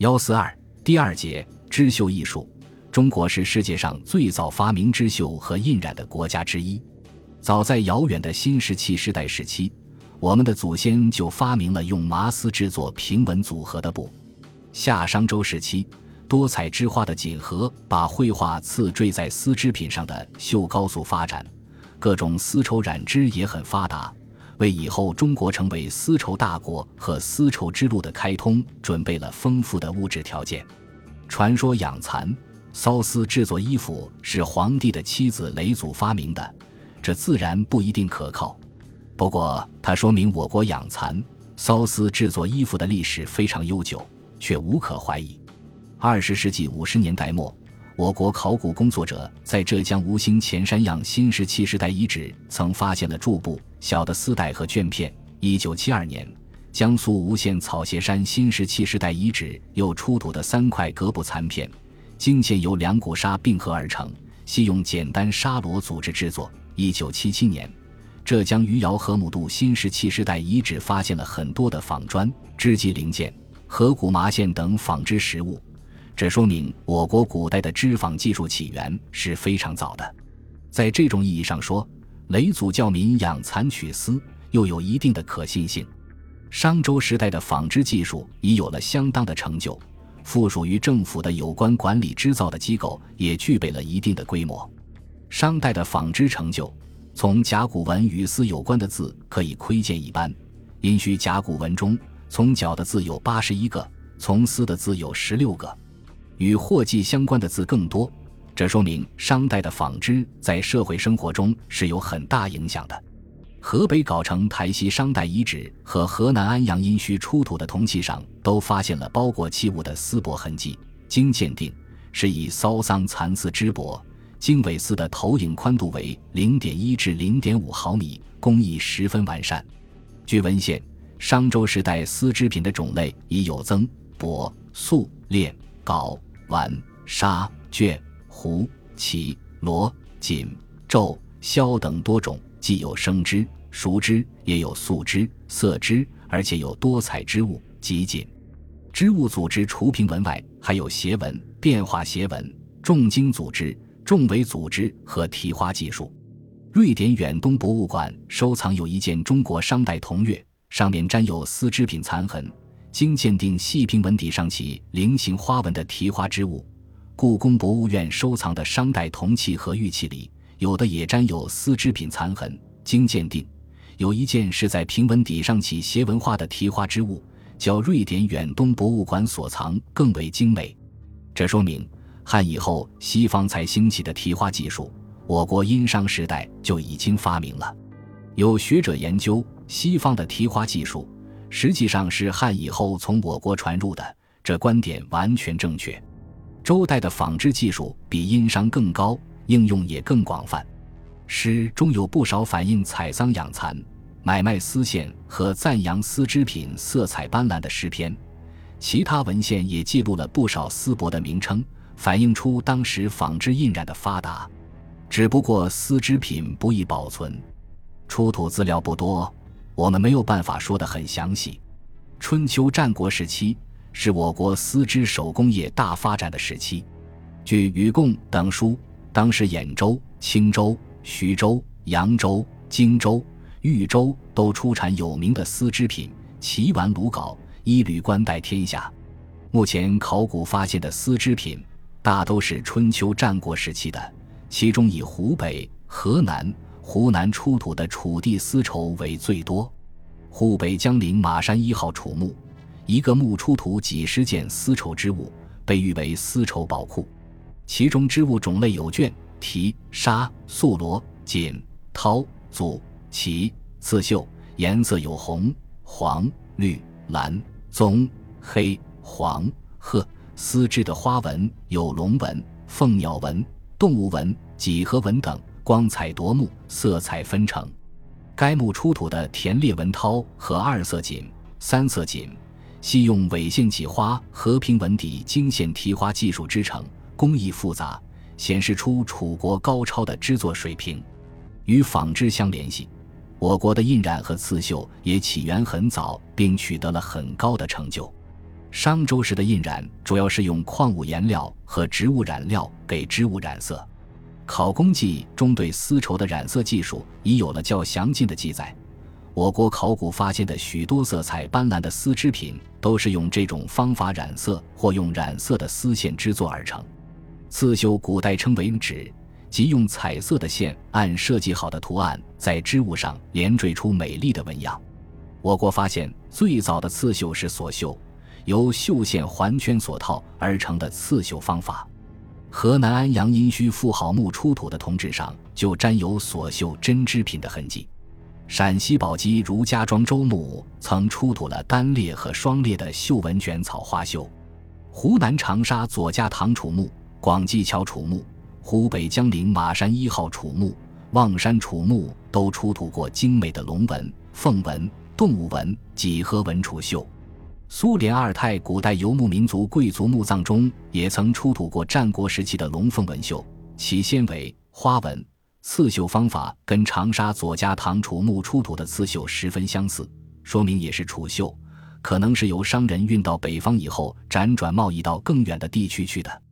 幺四二第二节织绣艺术，中国是世界上最早发明织绣和印染的国家之一。早在遥远的新石器时代时期，我们的祖先就发明了用麻丝制作平纹组合的布。夏商周时期，多彩织花的锦盒把绘画刺缀在丝织品上的绣高速发展，各种丝绸染织也很发达。为以后中国成为丝绸大国和丝绸之路的开通准备了丰富的物质条件。传说养蚕缫丝制作衣服是皇帝的妻子嫘祖发明的，这自然不一定可靠。不过，它说明我国养蚕缫丝制作衣服的历史非常悠久，却无可怀疑。二十世纪五十年代末。我国考古工作者在浙江吴兴前山样新石器时代遗址曾发现了柱布、小的丝带和绢片。一九七二年，江苏吴县草鞋山新石器时代遗址又出土的三块革布残片，经线由两股纱并合而成，系用简单纱罗组织制作。一九七七年，浙江余姚河姆渡新石器时代遗址发现了很多的纺砖、织机零件、河谷麻线等纺织实物。这说明我国古代的织纺技术起源是非常早的，在这种意义上说，嫘祖教民养蚕取丝又有一定的可信性。商周时代的纺织技术已有了相当的成就，附属于政府的有关管理织造的机构也具备了一定的规模。商代的纺织成就，从甲骨文与丝有关的字可以窥见一斑。殷墟甲骨文中从角的字有八十一个，从丝的字有十六个。与货记相关的字更多，这说明商代的纺织在社会生活中是有很大影响的。河北藁城台西商代遗址和河南安阳殷墟出土的铜器上都发现了包裹器物的丝帛痕迹，经鉴定是以骚桑蚕丝织帛，经纬丝的投影宽度为零点一至零点五毫米，工艺十分完善。据文献，商周时代丝织品的种类已有增、帛、素、链、缟。碗、纱、绢、狐、绮、罗、锦、皱、绡等多种，既有生织、熟织，也有素织、色织，而且有多彩织物及锦。织物组织除平纹外，还有斜纹、变化斜纹、重经组织、重围组织和提花技术。瑞典远东博物馆收藏有一件中国商代铜钺，上面沾有丝织品残痕。经鉴定，细平纹底上起菱形花纹的提花织物。故宫博物院收藏的商代铜器和玉器里，有的也沾有丝织品残痕。经鉴定，有一件是在平纹底上起斜纹花的提花织物，较瑞典远东博物馆所藏更为精美。这说明汉以后西方才兴起的提花技术，我国殷商时代就已经发明了。有学者研究，西方的提花技术。实际上是汉以后从我国传入的，这观点完全正确。周代的纺织技术比殷商更高，应用也更广泛。诗中有不少反映采桑养蚕、买卖丝线和赞扬丝织品色彩斑斓的诗篇，其他文献也记录了不少丝帛的名称，反映出当时纺织印染的发达。只不过丝织品不易保存，出土资料不多。我们没有办法说得很详细。春秋战国时期是我国丝织手工业大发展的时期。据《禹贡》等书，当时兖州、青州、徐州、扬州、荆州、豫州都出产有名的丝织品，齐玩鲁缟，衣履冠带天下。目前考古发现的丝织品大都是春秋战国时期的，其中以湖北、河南。湖南出土的楚地丝绸为最多，湖北江陵马山一号楚墓，一个墓出土几十件丝绸织物，被誉为丝绸宝库。其中织物种类有绢、提、纱、素罗、锦、绦、祖、旗、刺绣，颜色有红、黄、绿、蓝、棕、黑、黄、褐。丝织的花纹有龙纹、凤鸟纹、动物纹、几何纹等。光彩夺目，色彩纷呈。该墓出土的田猎纹绦和二色锦、三色锦，系用纬线起花和平纹底经线提花技术织成，工艺复杂，显示出楚国高超的制作水平。与纺织相联系，我国的印染和刺绣也起源很早，并取得了很高的成就。商周时的印染主要是用矿物颜料和植物染料给织物染色。考工记中对丝绸的染色技术已有了较详尽的记载。我国考古发现的许多色彩斑斓的丝织品，都是用这种方法染色或用染色的丝线织作而成。刺绣古代称为纸，即用彩色的线按设计好的图案在织物上连缀出美丽的纹样。我国发现最早的刺绣是锁绣，由绣线环圈锁套而成的刺绣方法。河南安阳殷墟妇好墓出土的铜质上就沾有锁绣针织品的痕迹。陕西宝鸡如家庄周墓曾出土了单列和双列的绣纹卷草花绣。湖南长沙左家塘楚墓、广济桥楚墓、湖北江陵马山一号楚墓、望山楚墓都出土过精美的龙纹、凤纹、动物纹、几何纹楚绣。苏联阿尔泰古代游牧民族贵族墓葬中也曾出土过战国时期的龙凤纹绣，其纤维、花纹、刺绣方法跟长沙左家塘楚墓出土的刺绣十分相似，说明也是楚绣，可能是由商人运到北方以后辗转贸易到更远的地区去的。